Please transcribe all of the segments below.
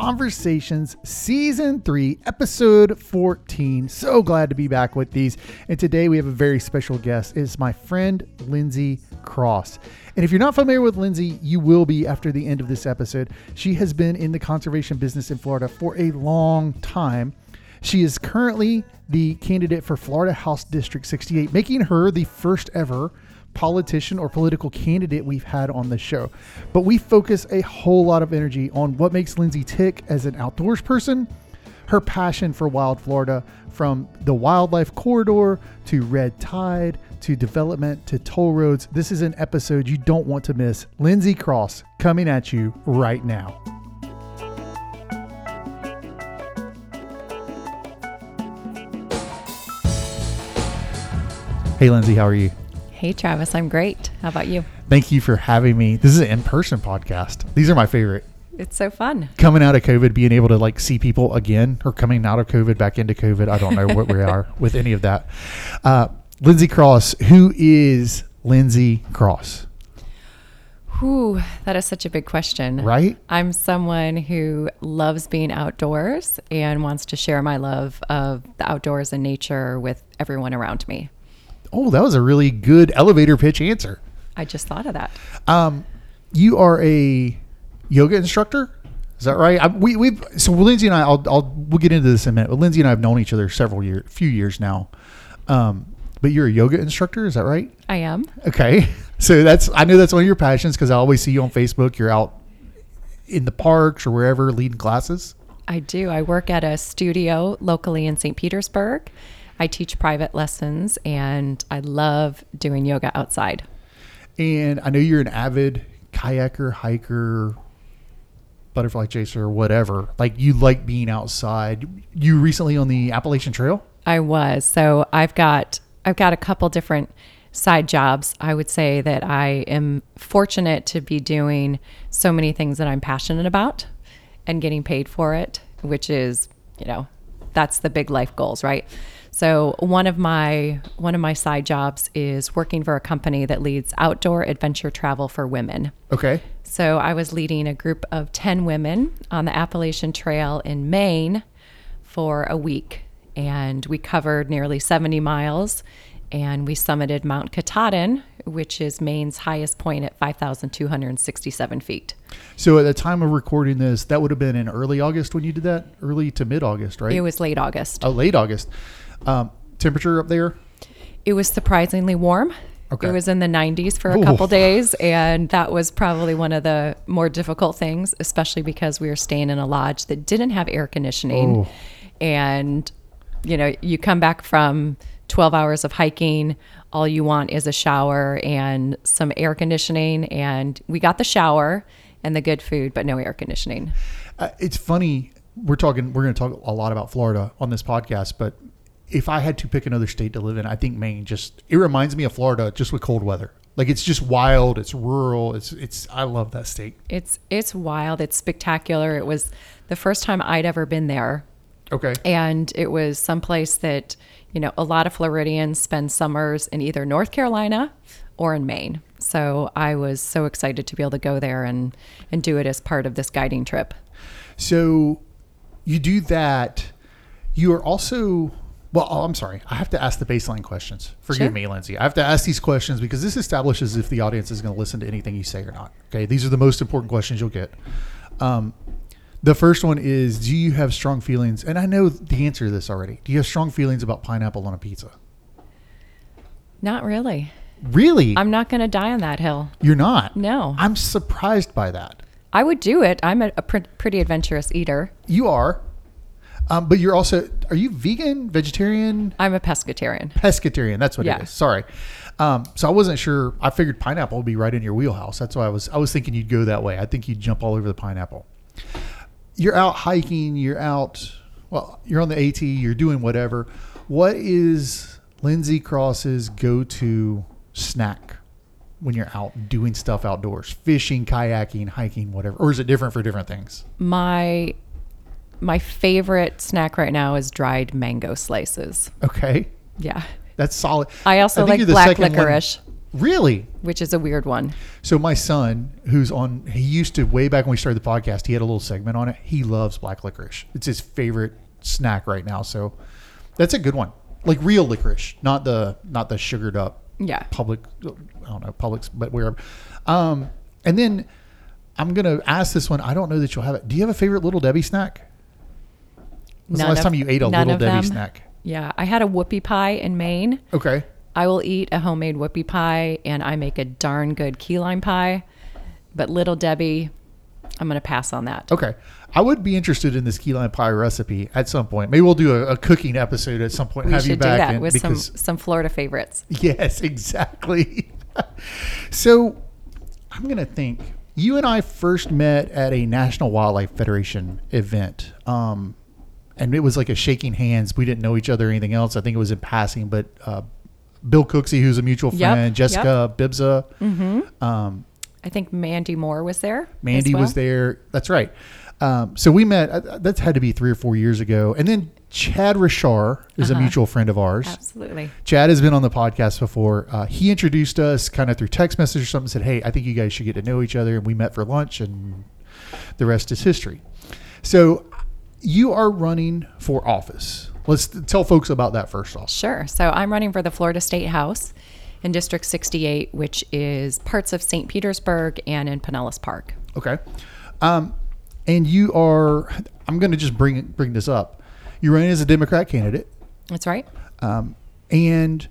Conversations Season 3, Episode 14. So glad to be back with these. And today we have a very special guest. It's my friend Lindsay Cross. And if you're not familiar with Lindsay, you will be after the end of this episode. She has been in the conservation business in Florida for a long time. She is currently the candidate for Florida House District 68, making her the first ever politician or political candidate we've had on the show. But we focus a whole lot of energy on what makes Lindsay tick as an outdoors person, her passion for wild Florida, from the wildlife corridor to red tide to development to toll roads. This is an episode you don't want to miss. Lindsay Cross coming at you right now. Hey, Lindsay, how are you? Hey, Travis, I'm great. How about you? Thank you for having me. This is an in-person podcast. These are my favorite. It's so fun. Coming out of COVID, being able to like see people again, or coming out of COVID back into COVID. I don't know what we are with any of that. Uh, Lindsay Cross, who is Lindsay Cross? Whew, that is such a big question. Right? I'm someone who loves being outdoors and wants to share my love of the outdoors and nature with everyone around me. Oh, that was a really good elevator pitch answer. I just thought of that. Um, you are a yoga instructor. Is that right? I, we we so Lindsay and I. I'll, I'll we'll get into this in a minute. But Lindsay and I have known each other several years, few years now. Um, but you're a yoga instructor. Is that right? I am. Okay. So that's I know that's one of your passions because I always see you on Facebook. You're out in the parks or wherever leading classes. I do. I work at a studio locally in St. Petersburg. I teach private lessons and I love doing yoga outside. And I know you're an avid kayaker, hiker, butterfly chaser, whatever. Like you like being outside. You recently on the Appalachian Trail? I was. So I've got I've got a couple different side jobs. I would say that I am fortunate to be doing so many things that I'm passionate about and getting paid for it, which is, you know, that's the big life goals, right? So one of my one of my side jobs is working for a company that leads outdoor adventure travel for women. Okay. So I was leading a group of 10 women on the Appalachian Trail in Maine for a week and we covered nearly 70 miles and we summited Mount Katahdin, which is Maine's highest point at 5,267 feet. So at the time of recording this, that would have been in early August when you did that, early to mid August, right? It was late August. Oh, late August. Um, temperature up there? It was surprisingly warm. Okay. It was in the 90s for a Ooh. couple days, and that was probably one of the more difficult things, especially because we were staying in a lodge that didn't have air conditioning. Oh. And, you know, you come back from 12 hours of hiking, all you want is a shower and some air conditioning. And we got the shower and the good food, but no air conditioning. Uh, it's funny. We're talking. We're going to talk a lot about Florida on this podcast, but if I had to pick another state to live in, I think Maine. Just it reminds me of Florida, just with cold weather. Like it's just wild. It's rural. It's it's. I love that state. It's it's wild. It's spectacular. It was the first time I'd ever been there. Okay. and it was someplace that you know a lot of Floridians spend summers in either North Carolina or in Maine. So I was so excited to be able to go there and and do it as part of this guiding trip. So you do that. You are also. Well, oh, I'm sorry. I have to ask the baseline questions. Forgive Sure. me, Lindsay. I have to ask these questions because this establishes if the audience is going to listen to anything you say or not. Okay. These are the most important questions you'll get. Um, the first one is Do you have strong feelings? And I know the answer to this already. Do you have strong feelings about pineapple on a pizza? Not really. Really? I'm not going to die on that hill. You're not? No. I'm surprised by that. I would do it. I'm a, a pr- pretty adventurous eater. You are. Um, but you're also, are you vegan, vegetarian? I'm a pescatarian. pescatarian. That's what Yeah. it is. Sorry. Um, so I wasn't sure. I figured pineapple would be right in your wheelhouse. That's why I was. I was thinking you'd go that way. I think you'd jump all over the pineapple. You're out hiking. You're out. Well, you're on the AT. You're doing whatever. What is Lindsay Cross's go-to snack when you're out doing stuff outdoors, fishing, kayaking, hiking, whatever? Or is it different for different things? My my favorite snack right now is dried mango slices. Okay, Yeah. that's solid. I also think like black second one- licorice. Really? which is a weird one. So my son, who's on, he used to way back when we started the podcast. He had a little segment on it. He loves black licorice. It's his favorite snack right now. So that's a good one. Like real licorice, not the not the sugared up Yeah. public. I don't know Publix, but wherever. Um, and then I'm gonna ask this one. I don't know that you'll have it. Do you have a favorite Little Debbie snack? When's the last of- time you ate a Little Debbie them. snack? Yeah. I had a whoopie pie in Maine. Okay. I will eat a homemade whoopie pie and I make a darn good key lime pie. But Little Debbie, I'm going to pass on that. Okay. I would be interested in this key lime pie recipe at some point. Maybe we'll do a, a cooking episode at some point. We have you should do that with some, some Florida favorites. Yes, exactly. so I'm going to think you and I first met at a National Wildlife Federation event. Um, and it was like a shaking hands. We didn't know each other or anything else. I think it was in passing, but uh, Bill Cooksey, who's a mutual Yep, friend, Jessica Bibza, um, I think Mandy Moore was there. Mandy was there. That's right. Um, so we met. Uh, that's had to be three or four years ago. And then Chad Rashar is a Uh-huh. mutual friend of ours. Absolutely. Chad has been on the podcast before. Uh, he introduced us kind of through text message or something. Said, "Hey, I think you guys should get to know each other." And we met for lunch, and the rest is history. So, you are running for office. Let's tell folks about that first off. Sure. So I'm running for the Florida State House in District 68, which is parts of St. Petersburg and in Pinellas Park. Okay, um, and you are. I'm going to just bring bring this up. You're running as a Democrat candidate. That's right. Um, and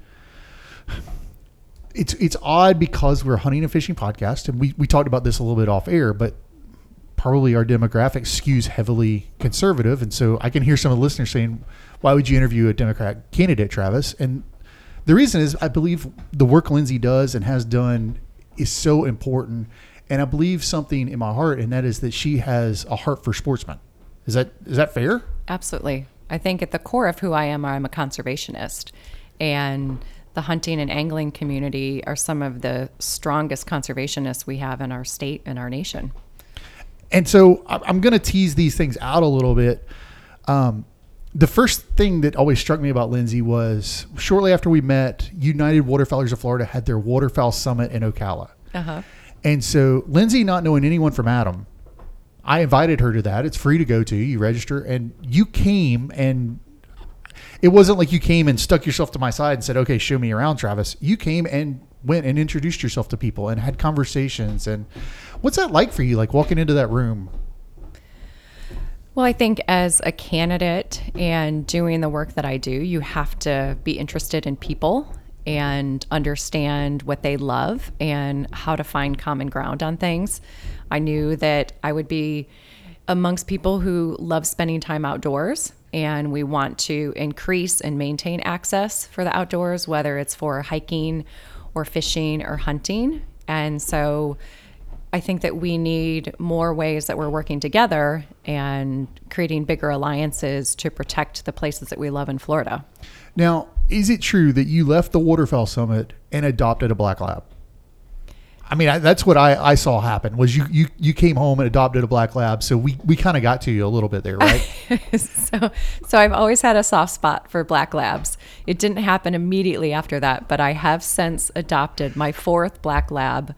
it's it's odd because we're a hunting and fishing podcast, and we, we talked about this a little bit off air, but probably our demographic skews heavily conservative, and so I can hear some of the listeners saying, "Why would you interview a Democrat candidate, Travis?" And the reason is, I believe the work Lindsay does and has done is so important, and I believe something in my heart, and that is that she has a heart for sportsmen. Is that is that fair? Absolutely. I think at the core of who I am, I'm a conservationist. And the hunting and angling community are some of the strongest conservationists we have in our state and our nation. And so I'm going to tease these things out a little bit. Um, the first thing that always struck me about Lindsay was shortly after we met, United Waterfowlers of Florida had their waterfowl summit in Ocala. Uh-huh. And so Lindsay, not knowing anyone from Adam, I invited her to that. It's free to go to. You register, and you came, and it wasn't like you came and stuck yourself to my side and said, "Okay, show me around, Travis." You came and went and introduced yourself to people and had conversations. And what's that like for you? Like walking into that room Well, I think as a candidate and doing the work that I do, you have to be interested in people and understand what they love and how to find common ground on things. I knew that I would be amongst people who love spending time outdoors and we want to increase and maintain access for the outdoors, whether it's for hiking or fishing or hunting. And so I think that we need more ways that we're working together and creating bigger alliances to protect the places that we love in Florida. Now, is it true that you left the Waterfowl Summit and adopted a black lab? I mean, I, that's what I, I saw happen. Was you, you you came home and adopted a black lab, so we we kind of got to you a little bit there, right? so, so I've always had a soft spot for black labs. It didn't happen immediately after that, but I have since adopted my fourth black lab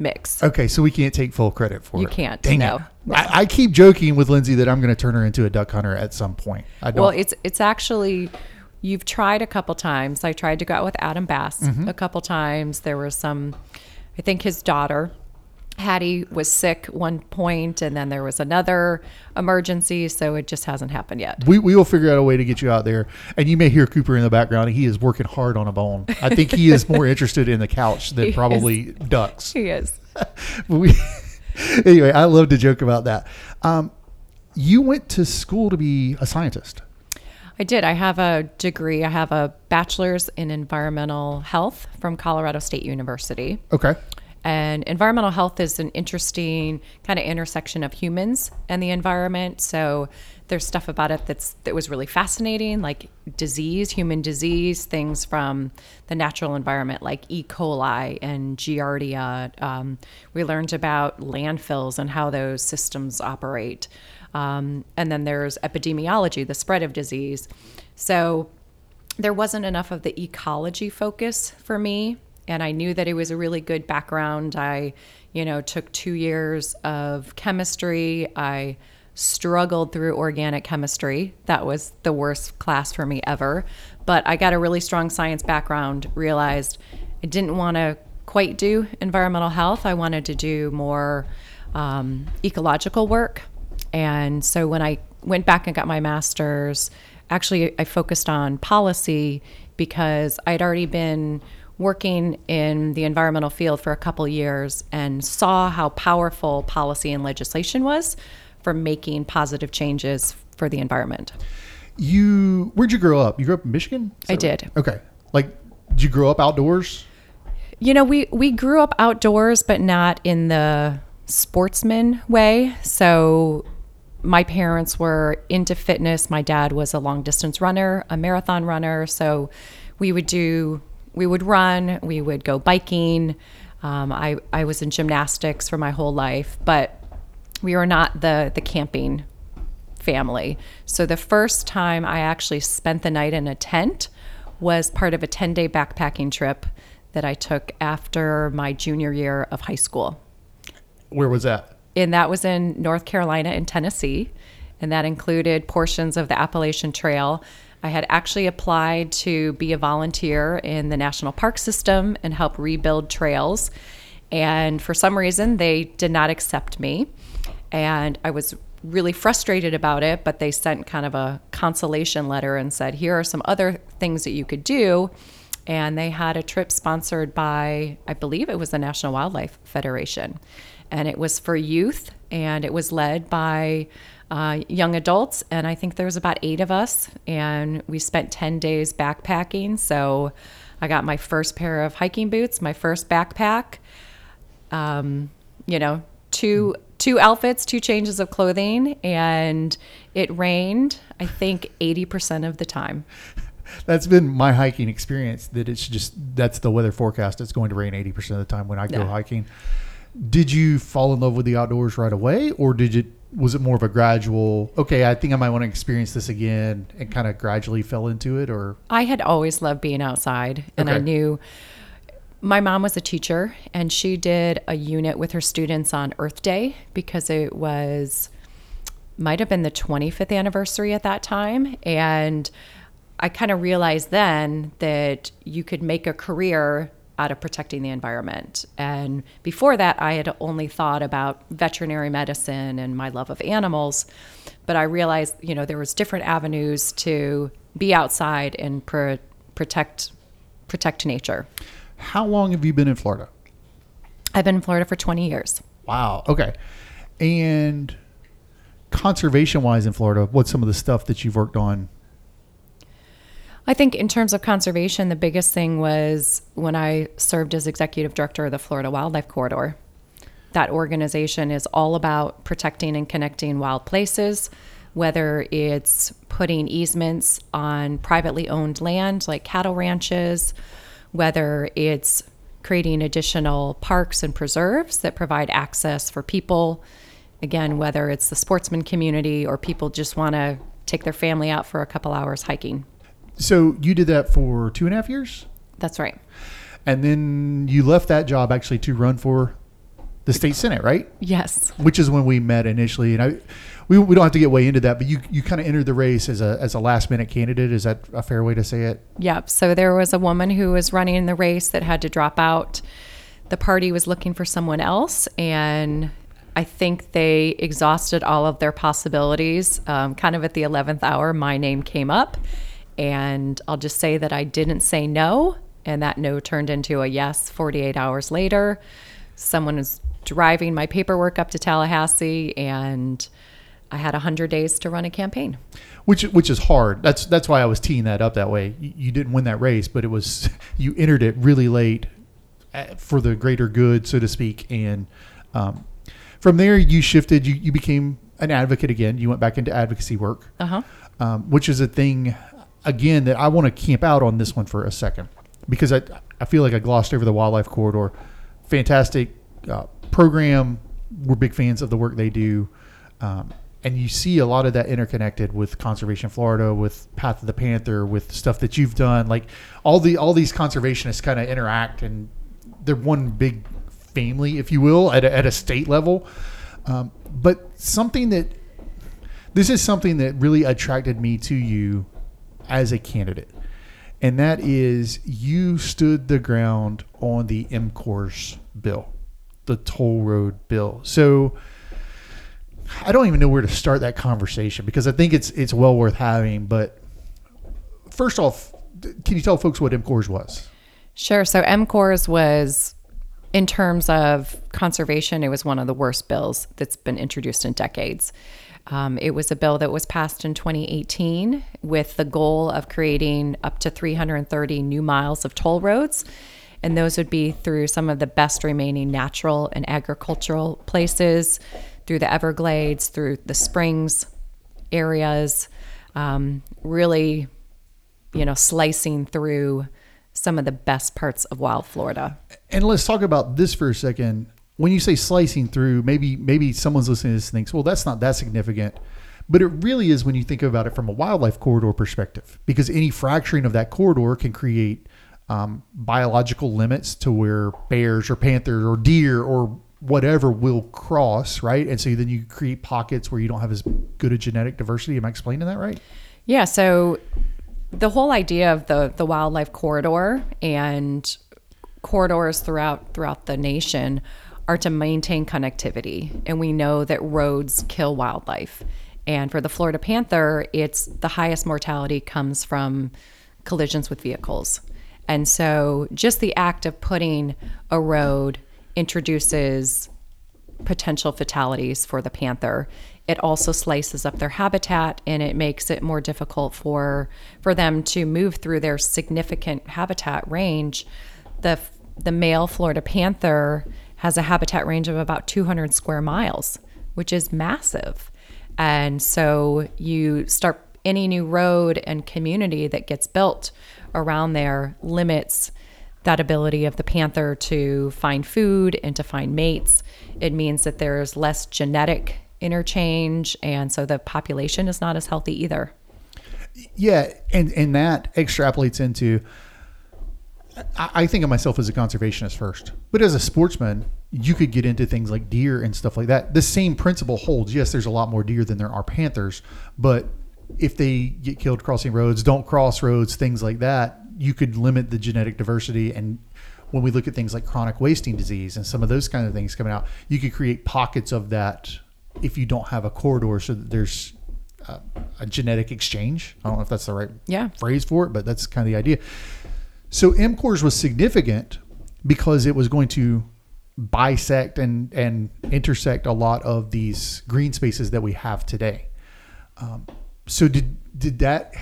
mix. okay, so we can't take full credit for You it. can't, Dang no, it. no. I, I keep joking with Lindsay that I'm going to turn her into a duck hunter at some point. I don't. Well, it's it's actually you've tried a couple times. I tried to go out with Adam Bass Mm-hmm. a couple times. There was some I think his daughter Hattie was sick one point and then there was another emergency, so it just hasn't happened yet. we, we will figure out a way to get you out there. And you may hear Cooper in the background. He is working hard on a bone. I think he is more interested in the couch than He probably ducks. He is. we, anyway, I love to joke about that. Um, you went to school to be a scientist. I did. I have a degree. I have a bachelor's in environmental health from Colorado State University. Okay. And environmental health is an interesting kind of intersection of humans and the environment. So there's stuff about it that's that was really fascinating, like disease, human disease, things from the natural environment, like E. coli and Giardia. Um, we learned about landfills and how those systems operate. Um, and then there's epidemiology, the spread of disease. So there wasn't enough of the ecology focus for me and I knew that it was a really good background. I, you know, took two years of chemistry. I struggled through organic chemistry. That was the worst class for me ever. But I got a really strong science background, realized I didn't want to quite do environmental health. I wanted to do more um, ecological work. And so when I went back and got my master's, actually, I focused on policy because I'd already been working in the environmental field for a couple years and saw how powerful policy and legislation was for making positive changes for the environment. You, where'd you grow up? You grew up in Michigan? I right? did. Okay. Like, did you grow up outdoors? You know, we we grew up outdoors, but not in the sportsman way. So my parents were into fitness. My dad was a long distance runner, a marathon runner. So we would do, we would run, we would go biking. Um, I, I was in gymnastics for my whole life, but we were not the, the camping family. So the first time I actually spent the night in a tent was part of a 10 day backpacking trip that I took after my junior year of high school Where was that? and that was in North Carolina and Tennessee, and that included portions of the Appalachian Trail. I had actually applied to be a volunteer in the National Park System and help rebuild trails. And for some reason, they did not accept me. And I was really frustrated about it, but they sent kind of a consolation letter and said, here are some other things that you could do. And they had a trip sponsored by, I believe it was the National Wildlife Federation and it was for youth and it was led by uh, young adults and i think there was about eight of us and we spent 10 days backpacking so i got my first pair of hiking boots my first backpack um, you know two two outfits two changes of clothing and it rained i think 80% of the time That's been my hiking experience. That it's just that's the weather forecast. It's going to rain eighty percent of the time when I go Yeah. hiking. Did you fall in love with the outdoors right away, or did it was it more of a gradual? Okay, I think I might want to experience this again, and kind of gradually fell into it, or I had always loved being outside, and I knew my mom was a teacher, and she did a unit with her students on Earth Day because it was might have been the 25th anniversary at that time, and I kind of realized then that you could make a career out of protecting the environment. And before that, I had only thought about veterinary medicine and my love of animals. But I realized, you know, there was different avenues to be outside and pro- protect protect nature. how long have you been in Florida? I've been in Florida for 20 years. Wow. Okay. And conservation wise in Florida, what's some of the stuff that you've worked on? I think in terms of conservation, the biggest thing was when I served as executive director of the Florida Wildlife Corridor. That organization is all about protecting and connecting wild places, whether it's putting easements on privately owned land like cattle ranches, whether it's creating additional parks and preserves that provide access for people. Again, whether it's the sportsman community or people just want to take their family out for a couple hours hiking. So you did that for two and a half years, That's right. and then you left that job actually to run for the state senate, right? Yes. Which is when we met initially, and I. We, we don't have to get way into that, but you, you kind of entered the race as a, as a last minute candidate. Is that a fair way to say it? Yep. So there was a woman who was running in the race that had to drop out. The party was looking for someone else, and I think they exhausted all of their possibilities. Um, kind of at the 11th hour, my name came up, and I'll just say that I didn't say no, and that no turned into a yes 48 hours later. Someone was driving my paperwork up to Tallahassee, and I had 100 days to run a campaign. which which is hard. That's that's why I was teeing that up that way. You, you didn't win that race, but it was you entered it really late uh, for the greater good, so to speak. And um, from there, you shifted. You you became an advocate again. You went back into advocacy work, Uh huh. um, which is a thing again that I want to camp out on this one for a second because I I feel like I glossed over the wildlife corridor. Fantastic uh, program. We're big fans of the work they do. Um, and you see a lot of that interconnected with Conservation Florida, with Path of the Panther, with stuff that you've done. Like all the all these conservationists kind of interact and they're one big family, if you will, at a, at a state level. Um, but something that this is something that really attracted me to you as a candidate, and that is you stood the ground on the M-CORES bill, the toll road bill. So I don't even know where to start that conversation because I think it's it's well worth having. But first off, can you tell folks what M-CORES was? Sure. So M-CORES was, in terms of conservation, it was one of the worst bills that's been introduced in decades. Um, it was a bill that was passed in 2018 with the goal of creating up to 330 new miles of toll roads. And those would be through some of the best remaining natural and agricultural places, through the Everglades, through the springs areas, um, really, you know, slicing through some of the best parts of wild Florida. And let's talk about this for a second. When you say slicing through, maybe maybe someone's listening to this and thinks, well, that's not that significant. But it really is when you think about it from a wildlife corridor perspective, because any fracturing of that corridor can create um, biological limits to where bears or panthers or deer or whatever will cross, right? And so then you create pockets where you don't have as good a genetic diversity. Am I explaining that right? Yeah. So the whole idea of the the wildlife corridor and corridors throughout throughout the nation are to maintain connectivity. And we know that roads kill wildlife. And for the Florida panther it's the highest mortality comes from collisions with vehicles. And so just the act of putting a road introduces potential fatalities for the panther. It also slices up their habitat and it makes it more difficult for for them to move through their significant habitat range. The the male Florida panther has a habitat range of about 200 square miles, which is massive. And so you start any new road and community that gets built around there limits that ability of the panther to find food and to find mates. It means that there's less genetic interchange, and so the population is not as healthy either. Yeah, and and that extrapolates into. I, think of myself as a conservationist first, but as a sportsman, you could get into things like deer and stuff like that. The same principle holds. Yes, there's a lot more deer than there are panthers, but if they get killed crossing roads, don't cross roads, things like that, you could limit the genetic diversity. And when we look at things like chronic wasting disease and some of those kind of things coming out, you could create pockets of that if you don't have a corridor so that there's a, a genetic exchange. I don't know if that's the right yeah. phrase for it, but that's kind of the idea. So M-CORES was significant because it was going to bisect and, and intersect a lot of these green spaces that we have today. Um, so did did that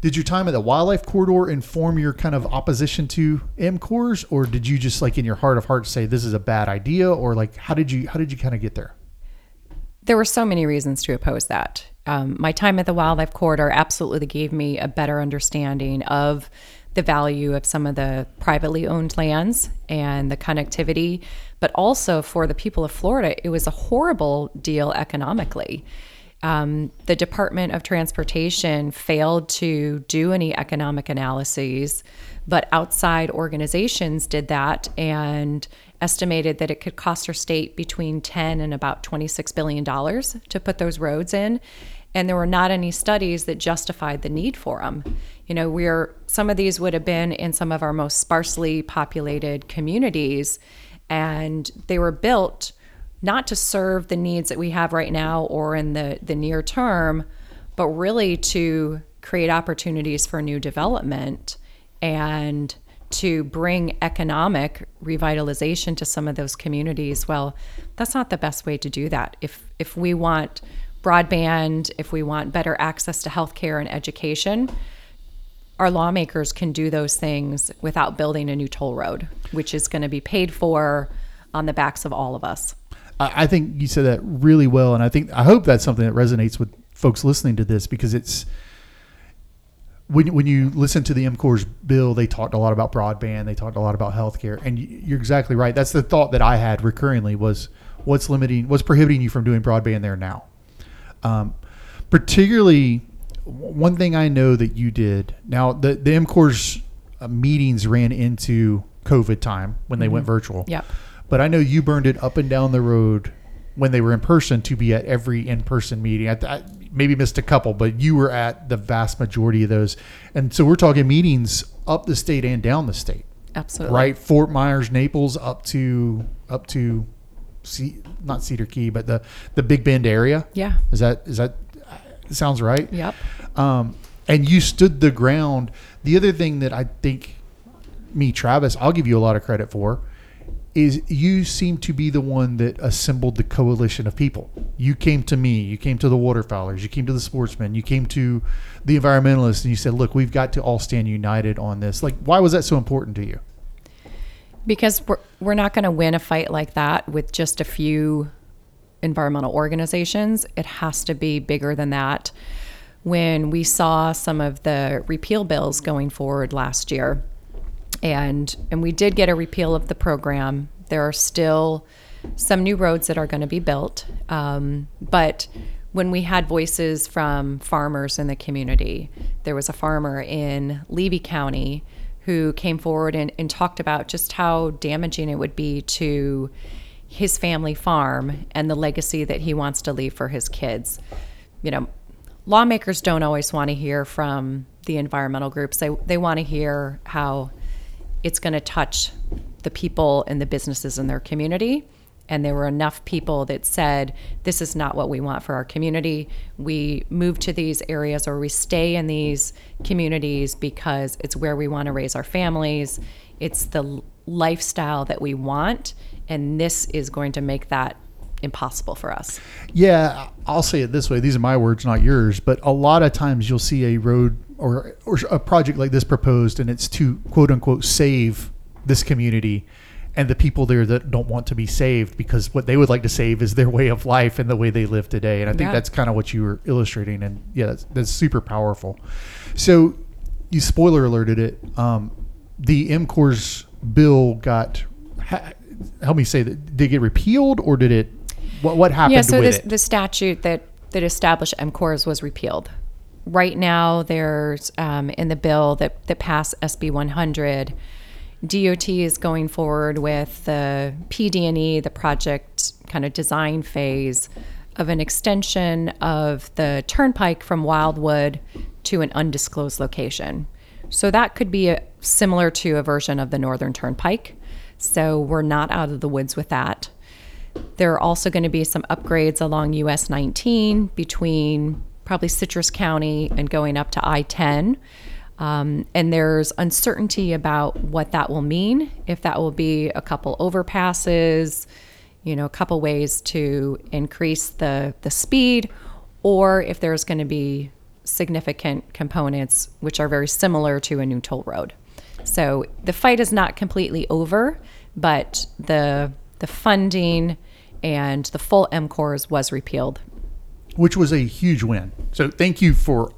did your time at the wildlife corridor inform your kind of opposition to M-CORES, or did you just like in your heart of hearts say this is a bad idea, or like how did you how did you kind of get there? there were so many reasons to oppose that. Um, my time at the wildlife corridor absolutely gave me a better understanding of the value of some of the privately owned lands and the connectivity, but also for the people of Florida, it was a horrible deal economically. Um, the Department of Transportation failed to do any economic analyses, but outside organizations did that and estimated that it could cost our state between 10 and about 26 billion dollars to put those roads in and there were not any studies that justified the need for them you know we're some of these would have been in some of our most sparsely populated communities and they were built not to serve the needs that we have right now or in the the near term but really to create opportunities for new development and to bring economic revitalization to some of those communities. Well that's not the best way to do that. If if we want broadband if we want better access to healthcare and education our lawmakers can do those things without building a new toll road which is going to be paid for on the backs of all of us I think you said that really well, and I think I hope that's something that resonates with folks listening to this because it's when when you listen to the M-CORES bill, they talked a lot about broadband, they talked a lot about healthcare, and you're exactly right. That's the thought that I had recurringly was what's limiting, what's prohibiting you from doing broadband there now. Um, particularly, one thing I know that you did now the the M-CORES uh, meetings ran into COVID time when they went virtual. Yep. But I know you burned it up and down the road when they were in person to be at every in person meeting. I, I maybe missed a couple, but you were at the vast majority of those. And so we're talking meetings up the state and down the state, Absolutely. right? Fort Myers, Naples, up to up to, C, not Cedar Key, but the the Big Bend area. Yeah. Is that is that sounds right? Yep. Um, and you stood the ground. The other thing that I think me, Travis, I'll give you a lot of credit for is you seem to be the one that assembled the coalition of people. You came to me, you came to the waterfowlers, you came to the sportsmen, you came to the environmentalists, and you said, "Look, we've got to all stand united on this." Like, why was that so important to you? Because we're, we're not going to win a fight like that with just a few environmental organizations. It has to be bigger than that. When we saw some of the repeal bills going forward last year, and and we did get a repeal of the program, there are still some new roads that are going to be built. Um, but when we had voices from farmers in the community, there was a farmer in Levy County who came forward and, and talked about just how damaging it would be to his family farm and the legacy that he wants to leave for his kids. You know, lawmakers don't always want to hear from the environmental groups. They they want to hear how it's going to touch the people and the businesses in their community. And there were enough people that said, This is not what we want for our community. We move to these areas or we stay in these communities because it's where we want to raise our families. It's the lifestyle that we want. And this is going to make that impossible for us. Yeah, I'll say it this way. These are my words, not yours. But a lot of times you'll see a road or, or a project like this proposed, and it's to quote unquote save this community and the people there that don't want to be saved because what they would like to save is their way of life and the way they live today. And I think Yeah. that's kind of what you were illustrating. And yeah, that's, that's super powerful. So you spoiler alerted it. Um, the M-CORES bill got, ha, help me say that, did it get repealed or did it, what, what happened Yeah, so this, it? the statute that, that established M-CORES was repealed. Right now, there's um, in the bill that, that passed SB 100, DOT is going forward with the PD&E, the project kind of design phase of an extension of the turnpike from Wildwood to an undisclosed location. So that could be a, similar to a version of the Northern Turnpike. So we're not out of the woods with that. There are also going to be some upgrades along US 19 between probably Citrus County and going up to I 10. Um, and there's uncertainty about what that will mean, if that will be a couple overpasses, you know, a couple ways to increase the, the speed, or if there's going to be significant components which are very similar to a new toll road. So the fight is not completely over, but the the funding and the full M-CORES was repealed. which was a huge win. So thank you for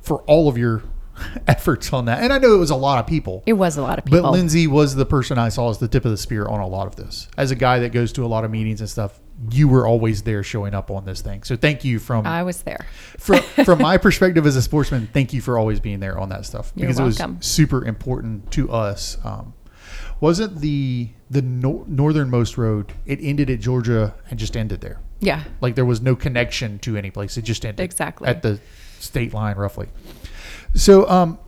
for all of your efforts on that. And I know it was a lot of people. It was a lot of people. But Lindsay was the person I saw as the tip of the spear on a lot of this. As a guy that goes to a lot of meetings and stuff, you were always there showing up on this thing. So thank you from I was there. from, from my perspective as a sportsman, thank you for always being there on that stuff because it was super important to us. Um, wasn't the the nor- northernmost road? It ended at Georgia and just ended there. Yeah. Like there was no connection to any place. It just ended Exactly. at the state line, roughly. So, um,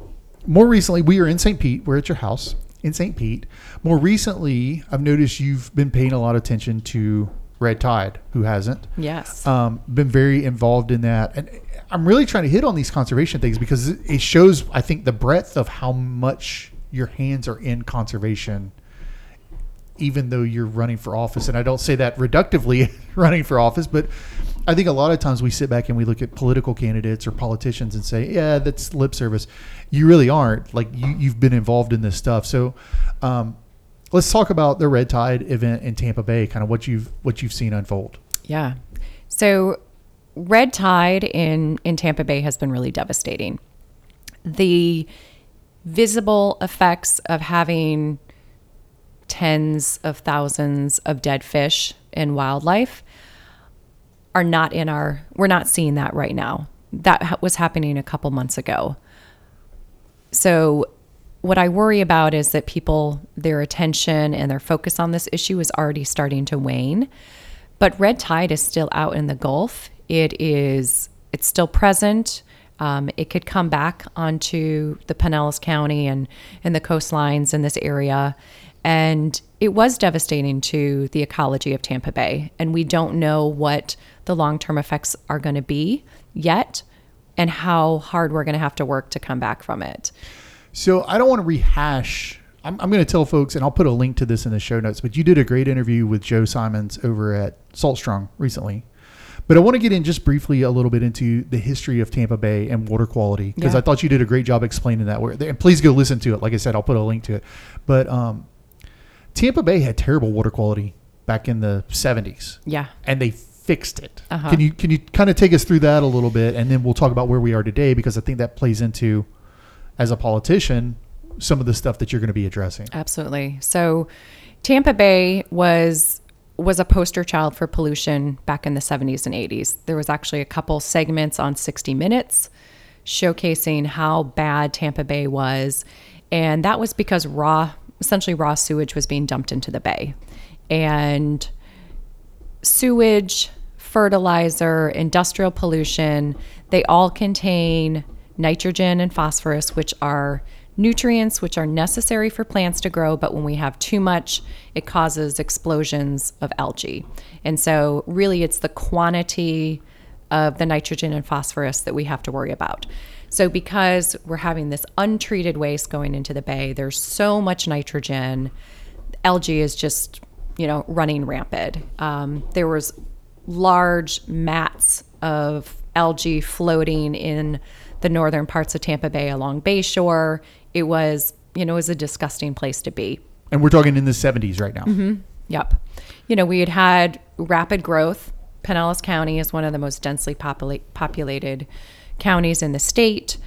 more recently, we are in St. Pete. We're at your house in St. Pete. More recently, I've noticed you've been paying a lot of attention to Red Tide. Who hasn't? Yes. um, been very involved in that. And I'm really trying to hit on these conservation things because it it shows, I think, the breadth of how much your hands are in conservation, even though you're running for office. And I don't say that reductively, running for office, but I think a lot of times we sit back and we look at political candidates or politicians and say, yeah, that's lip service. You really aren't. Like, you, you've been involved in this stuff. So, um, let's talk about the Red Tide event in Tampa Bay, kind of what you've what you've seen unfold. Yeah. So red tide in in Tampa Bay has been really devastating. The visible effects of having tens of thousands of dead fish and wildlife are not in our we're not seeing that right now. That was happening a couple months ago. So what I worry about is that people, their attention and their focus on this issue is already starting to wane. But red tide is still out in the Gulf. It is, it's still present. Um, it could come back onto the Pinellas County and, and the coastlines in this area. And it was devastating to the ecology of Tampa Bay. And we don't know what the long term effects are going to be yet and how hard we're going to have to work to come back from it. So I don't want to rehash. I'm, I'm going to tell folks, and I'll put a link to this in the show notes. But you did a great interview with Joe Simonds over at Salt Strong recently. But I want to get in just briefly a little bit into the history of Tampa Bay and water quality because Yeah. I thought you did a great job explaining that. And please go listen to it. Like I said, I'll put a link to it. But um, Tampa Bay had terrible water quality back in the 70s, Yeah. and they fixed it. Uh-huh. Can you can you kind of take us through that a little bit, and then we'll talk about where we are today because I think that plays into, as a politician, some of the stuff that you're going to be addressing. Absolutely. So Tampa Bay was was a poster child for pollution back in the 70s and 80s. There was actually a couple segments on 60 Minutes showcasing how bad Tampa Bay was, and that was because raw essentially raw sewage was being dumped into the bay. And sewage, fertilizer, industrial pollution, they all contain nitrogen and phosphorus, which are nutrients which are necessary for plants to grow, but when we have too much, it causes explosions of algae. And so, really, it's the quantity of the nitrogen and phosphorus that we have to worry about. So, because we're having this untreated waste going into the bay, there's so much nitrogen algae is just you know running rampant um, there was large mats of algae floating in the northern parts of tampa bay along bayshore it was you know it was a disgusting place to be And we're talking in the 70s right now. Mm-hmm. Yep. You know, we had had rapid growth. Pinellas County is one of the most densely popula- populated counties in the state.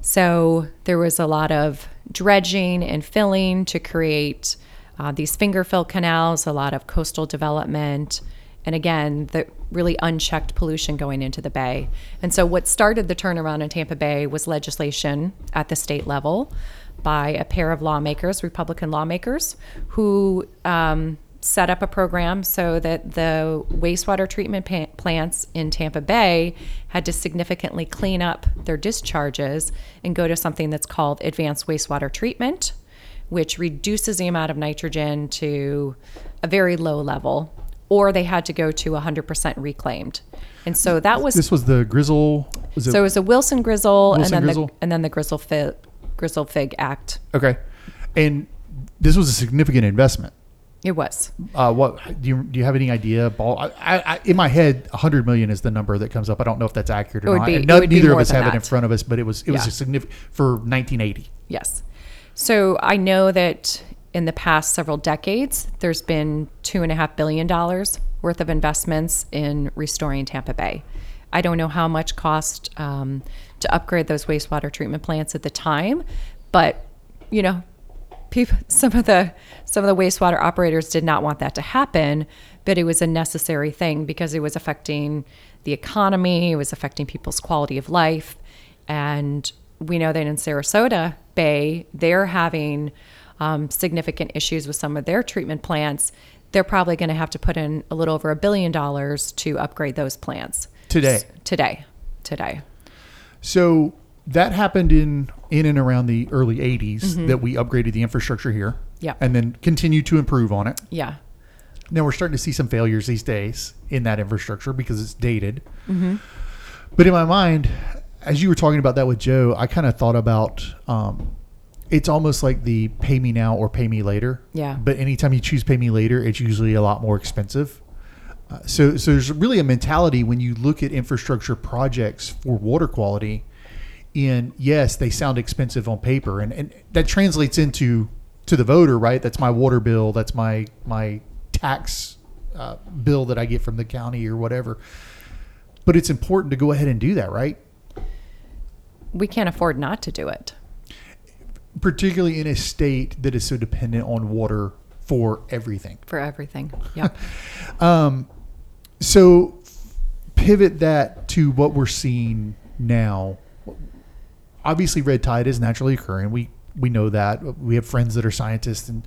So there was a lot of dredging and filling to create uh, these finger fill canals, a lot of coastal development, and again, the really unchecked pollution going into the bay. And so, what started the turnaround in Tampa Bay was legislation at the state level by a pair of lawmakers, Republican lawmakers, who um, set up a program so that the wastewater treatment pa- plants in Tampa Bay had to significantly clean up their discharges and go to something that's called advanced wastewater treatment, which reduces the amount of nitrogen to a very low level, or they had to go to 100% reclaimed. And so that was This was the Grizzle. Was it? so it was a Wilson Grizzle, Wilson and then Grizzle? the and then the Grizzle Figg, Grizzle Figg Act. okay. And this was a significant investment. It was. Uh, what do you do? You have any idea? Ball. I, I, in my head, 100 million is the number that comes up. I don't know if that's accurate or not. be- no- neither of us have it in front of us, but it was it was a significant for 1980. Yes. So I know that in the past several decades, there's been two and a half billion dollars worth of investments in restoring Tampa Bay. I don't know how much cost um, to upgrade those wastewater treatment plants at the time, but you know, people, some of the some of the wastewater operators did not want that to happen, but it was a necessary thing because it was affecting the economy, it was affecting people's quality of life, and we know that in Sarasota Bay, they're having um, significant issues with some of their treatment plants. They're probably going to have to put in a little over a billion dollars to upgrade those plants Today. today. Today. So that happened in in and around the early 80s that we upgraded the infrastructure here. Mm-hmm. Yeah. And then continued to improve on it. Yeah. Now we're starting to see some failures these days in that infrastructure because it's dated. Mm-hmm. But in my mind, as you were talking about that with Joe, I kind of thought about um, it's almost like the pay me now or pay me later. Yeah. But anytime you choose pay me later, it's usually a lot more expensive. Uh, so, so there's really a mentality when you look at infrastructure projects for water quality. In yes, they sound expensive on paper, and, and that translates into to the voter, right? That's my water bill. That's my my tax uh, bill that I get from the county or whatever. But it's important to go ahead and do that, right? We can't afford not to do it. Particularly in a state that is so dependent on water for everything. for everything. Yep. So pivot that to what we're seeing now. Obviously, red tide is naturally occurring. We we know that. We have friends that are scientists, and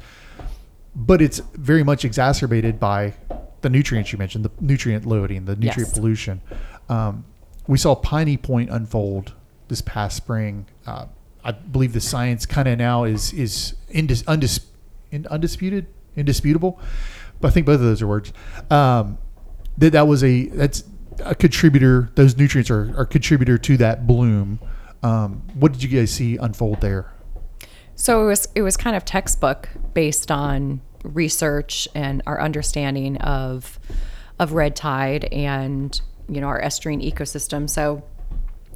but it's very much exacerbated by the nutrients you mentioned, the nutrient loading, the nutrient Yes. pollution. Um, we saw Piney Point unfold this past spring. Uh, I believe the science kind of now is is indis, undis, undisputed, indisputable. But I think both of those are words. Um, that that was a that's a contributor. Those nutrients are, are contributor to that bloom. Um, what did you guys see unfold there? So it was it was kind of textbook based on research and our understanding of of red tide and you know our estuarine ecosystem. So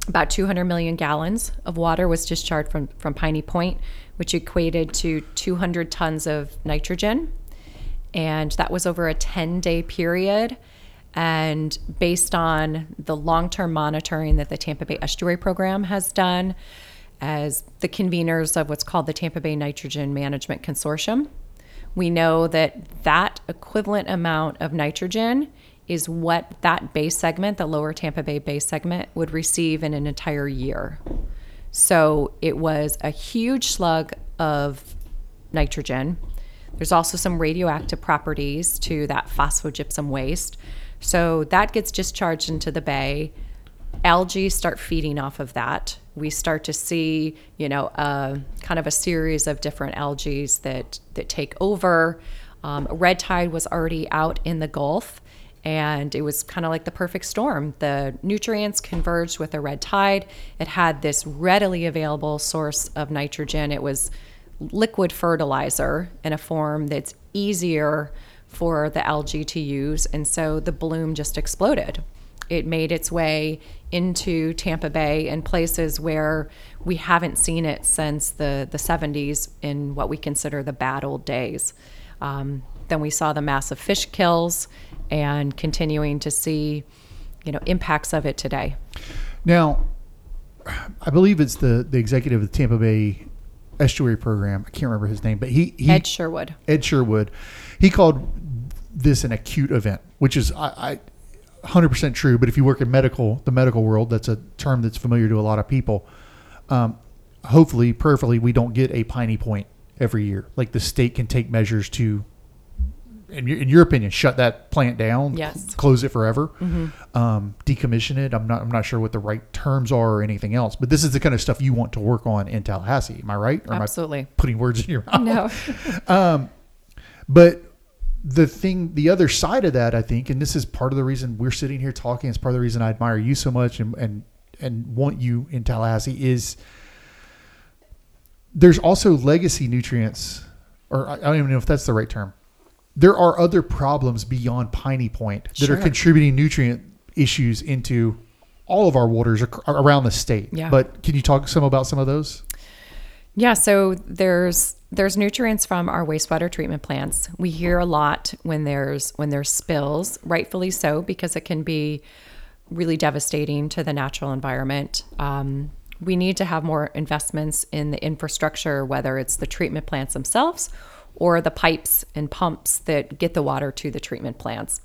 about 200 million gallons of water was discharged from from Piney Point, which equated to 200 tons of nitrogen, and that was over a 10 day period. And based on the long term monitoring that the Tampa Bay Estuary Program has done, as the conveners of what's called the Tampa Bay Nitrogen Management Consortium, we know that that equivalent amount of nitrogen is what that base segment, the lower Tampa Bay base segment, would receive in an entire year. So it was a huge slug of nitrogen. There's also some radioactive properties to that phosphogypsum waste. So that gets discharged into the bay. Algae start feeding off of that. We start to see, you know, kind of a series of different algae that that take over. Um, red tide was already out in the Gulf, and it was kind of like the perfect storm. The nutrients converged with the red tide. It had this readily available source of nitrogen. It was liquid fertilizer in a form that's easier for the algae to use. And so the bloom just exploded. It made its way into Tampa Bay and places where we haven't seen it since the, the 70s in what we consider the bad old days. Um, then we saw the massive fish kills and continuing to see, you know, impacts of it today. Now, I believe it's the the executive of the Tampa Bay Estuary Program. I can't remember his name, but he, he Ed Sherwood. Ed Sherwood, he called this an acute event, which is I, I 100% true. But if you work in medical, the medical world, that's a term that's familiar to a lot of people. Um, hopefully, prayerfully, we don't get a piney point every year. Like the state can take measures to, in your, in your opinion, shut that plant down, Yes. cl- close it forever, um, decommission it. I'm not I'm not sure what the right terms are or anything else. But this is the kind of stuff you want to work on in Tallahassee. Am I right? Or am I Absolutely. putting words in your mouth? No. um, But the thing, the other side of that, I think, and this is part of the reason we're sitting here talking. It's part of the reason I admire you so much and and and want you in Tallahassee is there's also legacy nutrients, or I don't even know if that's the right term. There are other problems beyond Piney Point that are contributing nutrient issues into all of our waters around the state. Yeah. But can you talk some about some of those? Yeah, so there's there's nutrients from our wastewater treatment plants. We hear a lot when there's when there's spills, rightfully so, because it can be really devastating to the natural environment. Um, we need to have more investments in the infrastructure, whether it's the treatment plants themselves or the pipes and pumps that get the water to the treatment plants.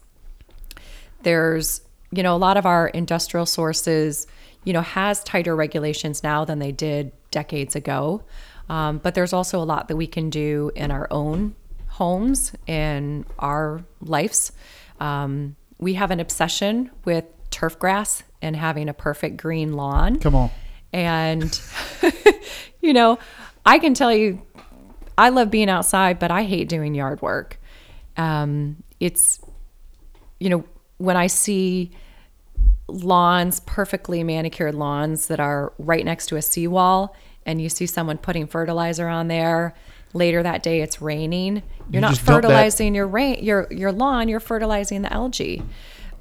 There's you know a lot of our industrial sources you know has tighter regulations now than they did decades ago. Um, but there's also a lot that we can do in our own homes in our lives um, we have an obsession with turf grass and having a perfect green lawn. Come on. and you know i can tell you i love being outside but i hate doing yard work. Um, it's you know when i see lawns perfectly manicured lawns that are right next to a seawall and you see someone putting fertilizer on there later that day it's raining. You're You not just dump that- fertilizing your rain your your lawn you're fertilizing the algae.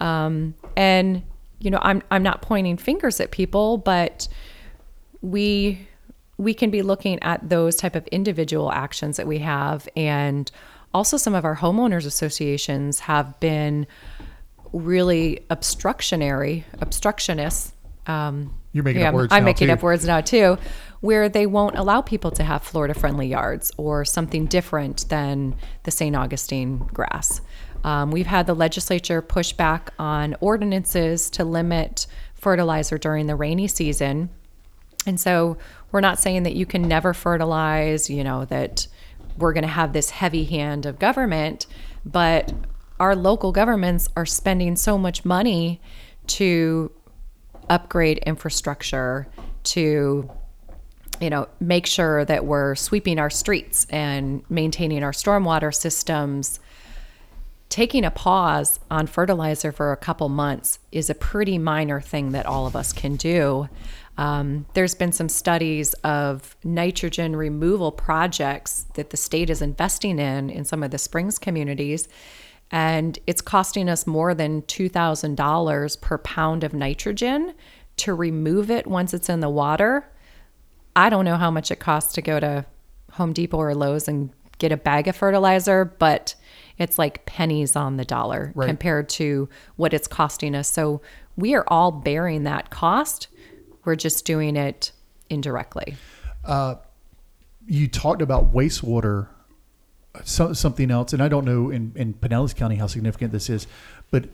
Um, and you know i'm i'm not pointing fingers at people but we we can be looking at those type of individual actions that we have and also some of our homeowners associations have been really obstructionary obstructionists um, You're making up words I'm now, making too. up words now too, where they won't allow people to have Florida friendly yards or something different than the St. Augustine grass. Um, we've had the legislature push back on ordinances to limit fertilizer during the rainy season. And so we're not saying that you can never fertilize, you know, that we're going to have this heavy hand of government, but our local governments are spending so much money to upgrade infrastructure to you know make sure that we're sweeping our streets and maintaining our stormwater systems. Taking a pause on fertilizer for a couple months is a pretty minor thing that all of us can do um, there's been some studies of nitrogen removal projects that the state is investing in in some of the springs communities and it's costing us more than $2,000 per pound of nitrogen to remove it once it's in the water. I don't know how much it costs to go to Home Depot or Lowe's and get a bag of fertilizer, but it's like pennies on the dollar Right. compared to what it's costing us. So we are all bearing that cost. We're just doing it indirectly. you talked about wastewater, so, something else, and I don't know in, in Pinellas County how significant this is, but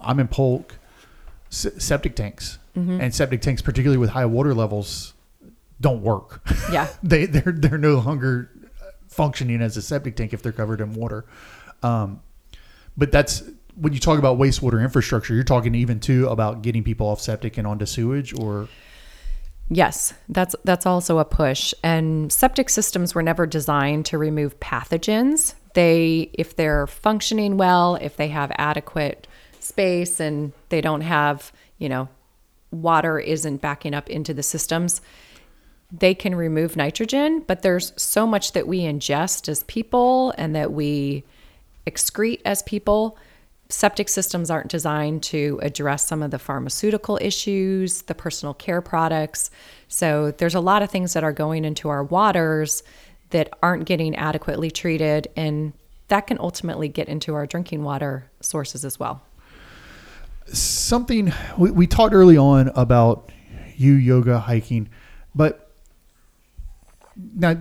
I'm in Polk, se- septic tanks, Mm-hmm. and septic tanks, particularly with high water levels, don't work. Yeah. they they're they're no longer functioning as a septic tank if they're covered in water. Um, but that's when you talk about wastewater infrastructure, you're talking even too about getting people off septic and onto sewage, or Yes, that's that's also a push. And septic systems were never designed to remove pathogens. They if they're functioning well, if they have adequate space and they don't have, you know, water isn't backing up into the systems, they can remove nitrogen, but there's so much that we ingest as people and that we excrete as people. Septic systems aren't designed to address some of the pharmaceutical issues, the personal care products. So there's a lot of things that are going into our waters that aren't getting adequately treated, and that can ultimately get into our drinking water sources as well. something we, we talked early on about you yoga hiking but now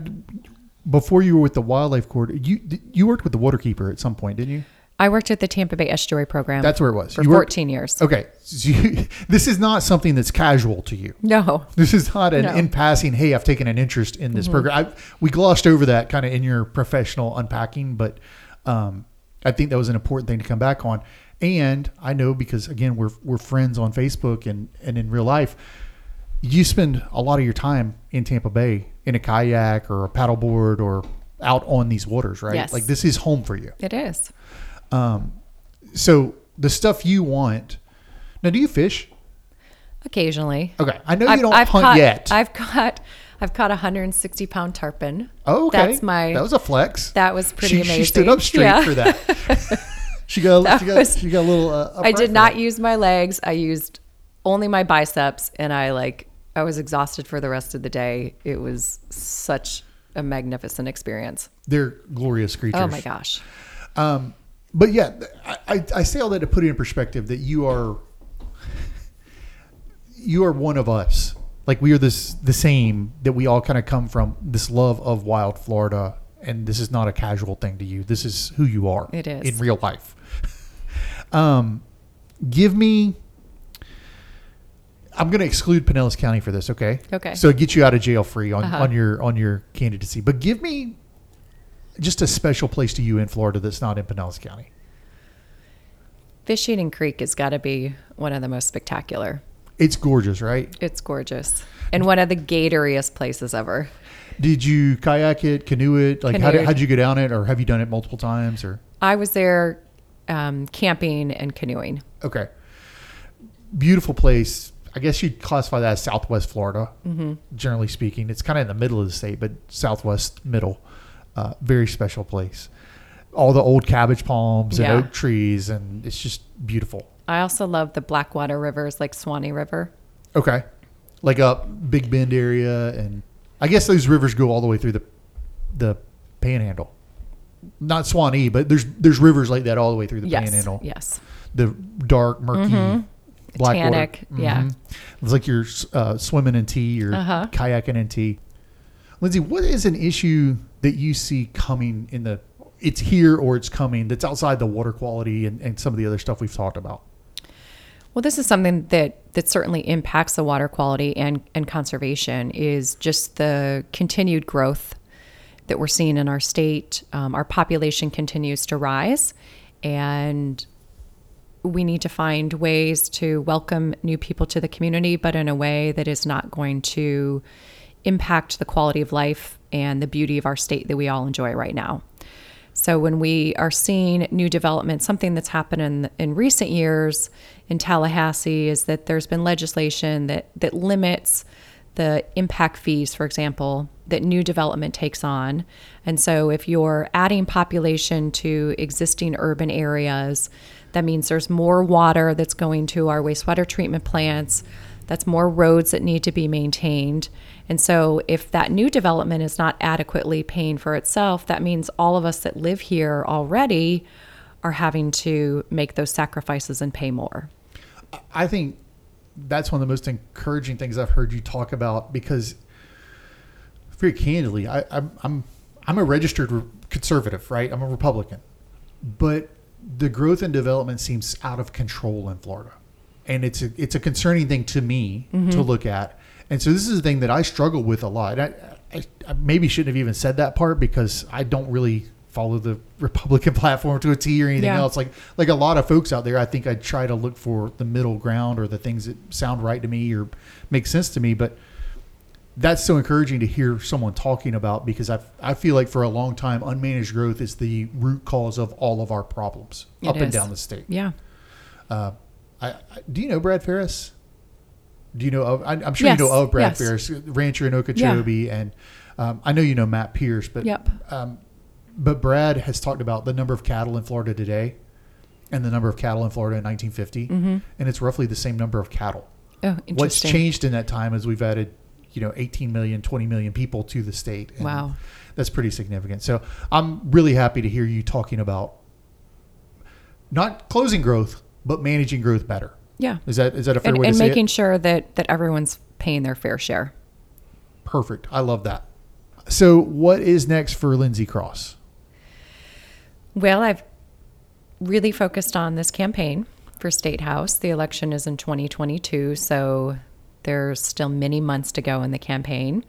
before you were with the wildlife court, you you worked with the waterkeeper at some point didn't you I worked at the Tampa Bay Estuary Program. that's where it was for you worked- 14 years. okay so you, this is not something that's casual to you No, this is not an No. in passing hey i've taken an interest in this program I, we glossed over that kind of in your professional unpacking but um, i think that was an important thing to come back on and i know because again we're, we're friends on facebook and, and in real life you spend a lot of your time in tampa bay in a kayak or a paddleboard or out on these waters right Yes. like this is home for you it is. So the stuff you want now do you fish Occasionally. okay i know you don't hunt caught, yet I've caught I've caught a 160 pound tarpon. Oh, okay. That's my That was a flex. that was pretty she, amazing. She stood up straight Yeah. for that. she got, That she got, was- she got a little. Uh, I did not that. use my legs. I used only my biceps and I like I was exhausted for the rest of the day. It was such a magnificent experience. They're glorious creatures. Oh my gosh. But yeah, I, I, say all that to put it in perspective that you are, you are one of us. Like we are this the same that we all kind of come from this love of wild Florida, and this is not a casual thing to you. This is who you are. It is. in real life. um, give me. I'm going to exclude Pinellas County for this. Okay. Okay. So get you out of jail free on, Uh-huh. on your on your candidacy, but give me just a special place to you in Florida that's not in Pinellas County. Fisheating Creek has got to be one of the most spectacular. It's gorgeous, right? It's gorgeous. And one of the gatoriest places ever. Did you kayak it, canoe it? Like, how did, how'd you go down it, or have you done it multiple times? Or I was there um, camping and canoeing. okay, beautiful place. I guess you'd classify that as Southwest Florida. Mm-hmm. Generally speaking, it's kind of in the middle of the state, but Southwest middle. Uh, very special place. All the old cabbage palms Yeah. and oak trees, and it's just beautiful. I also love the Blackwater rivers like Suwannee River. Okay, like up Big Bend area, and I guess those rivers go all the way through the the Panhandle. Not Suwannee, but there's there's rivers like that all the way through the Yes. Panhandle. Yes. The dark, murky, black water. Tannic, yeah. It's like you're uh, swimming in tea or Uh-huh. kayaking in tea. Lindsay, what is an issue that you see coming in the? It's here or it's coming. That's outside the water quality and, and some of the other stuff we've talked about. Well, this is something that that certainly impacts the water quality and and conservation is just the continued growth that we're seeing in our state. Um, our population continues to rise, and we need to find ways to welcome new people to the community, but in a way that is not going to impact the quality of life and the beauty of our state that we all enjoy right now. So when we are seeing new development, something that's happened in, in recent years in Tallahassee is that there's been legislation that that limits the impact fees, for example, that new development takes on. And so if you're adding population to existing urban areas, that means there's more water that's going to our wastewater treatment plants. That's more roads that need to be maintained. And so, if that new development is not adequately paying for itself, that means all of us that live here already are having to make those sacrifices and pay more. I think that's one of the most encouraging things I've heard you talk about because, very candidly, I, I'm, I'm I'm a registered conservative, right? I'm a Republican, but the growth and development seems out of control in Florida, and it's a it's a concerning thing to me mm-hmm. to look at. And so this is the thing that I struggle with a lot. I, I, I, maybe shouldn't have even said that part because I don't really follow the Republican platform to a T or anything yeah. else. Like like a lot of folks out there, I think I try to look for the middle ground or the things that sound right to me or make sense to me. But that's so encouraging to hear someone talking about because I I feel like for a long time unmanaged growth is the root cause of all of our problems it up is. and down the state. Yeah. Uh, I, I, do you know Brad Ferris? Do you know? Of, I, am sure yes. you know of Brad yes. Ferris, rancher in Okeechobee, yeah. and um, I know you know Matt Pierce, but yep. Um, but Brad has talked about the number of cattle in Florida today, and the number of cattle in Florida in 1950, mm-hmm. and it's roughly the same number of cattle. Oh, What's changed in that time is we've added you know 18 million 20 million people to the state wow that's pretty significant so i'm really happy to hear you talking about not closing growth but managing growth better yeah. Is that is that a fair and, way and to say And making sure that that everyone's paying their fair share. Perfect. I love that. So what is next for lindsay cross? Well i've really focused on this campaign for state house. The election is in 2022 so there's still many months to go in the campaign.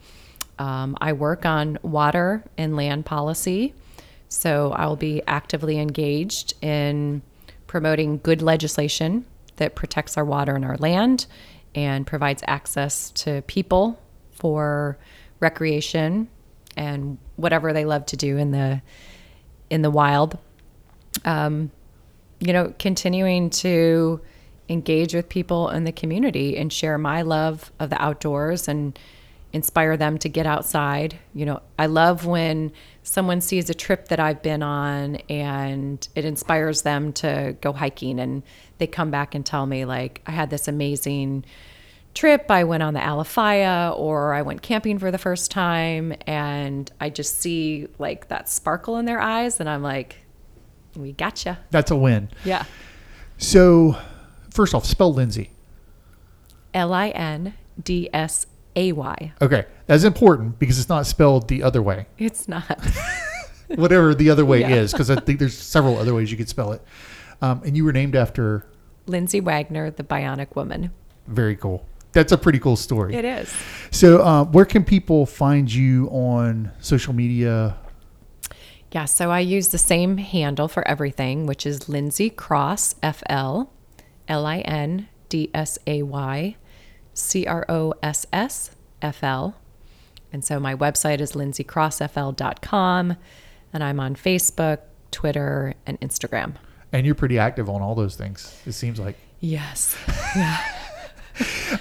Um, I work on water and land policy, so I will be actively engaged in promoting good legislation that protects our water and our land and provides access to people for recreation and whatever they love to do in the in the wild. Um, you know, continuing to engage with people in the community and share my love of the outdoors and inspire them to get outside. You know, I love when someone sees a trip that I've been on and it inspires them to go hiking and they come back and tell me like I had this amazing trip. I went on the Alafaya or I went camping for the first time and I just see like that sparkle in their eyes and I'm like we gotcha. That's a win. Yeah. So first off, spell Lindsay. L I N D S A Y. Okay, that's important because it's not spelled the other way. It's not. Whatever the other way yeah. is, because I think there's several other ways you could spell it. Um, and you were named after Lindsay Wagner, the Bionic Woman. Very cool. That's a pretty cool story. It is. So, uh, where can people find you on social media? Yeah, so I use the same handle for everything, which is Lindsay Cross FL. L I N D S A Y C R O S S F L. And so my website is lindsaycrossfl.com and I'm on Facebook, Twitter, and Instagram. And you're pretty active on all those things, it seems like. Yes. Yeah.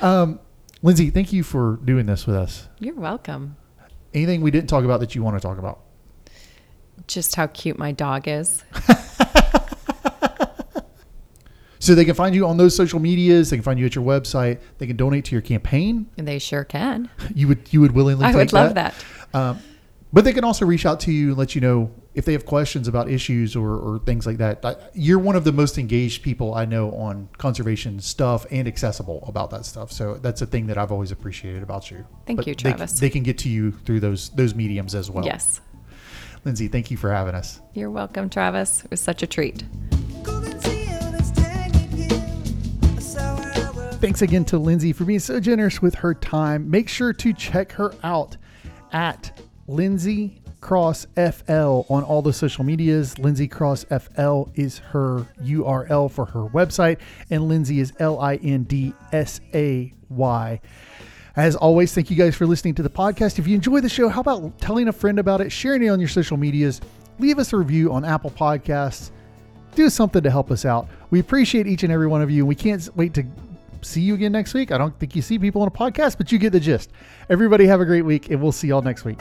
um, Lindsay, thank you for doing this with us. You're welcome. Anything we didn't talk about that you want to talk about? Just how cute my dog is. So they can find you on those social medias. They can find you at your website. They can donate to your campaign. And they sure can. You would you would willingly. I would love that. that. Um, but they can also reach out to you and let you know if they have questions about issues or, or things like that. You're one of the most engaged people I know on conservation stuff and accessible about that stuff. So that's a thing that I've always appreciated about you. Thank but you, Travis. They, they can get to you through those those mediums as well. Yes. Lindsay, thank you for having us. You're welcome, Travis. It was such a treat. Thanks again to Lindsay for being so generous with her time. Make sure to check her out at Lindsay Cross FL on all the social medias. Lindsay Cross FL is her URL for her website, and Lindsay is L I N D S A Y. As always, thank you guys for listening to the podcast. If you enjoy the show, how about telling a friend about it, sharing it on your social medias, leave us a review on Apple Podcasts, do something to help us out. We appreciate each and every one of you, and we can't wait to see you again next week. I don't think you see people on a podcast, but you get the gist. Everybody have a great week, and we'll see y'all next week.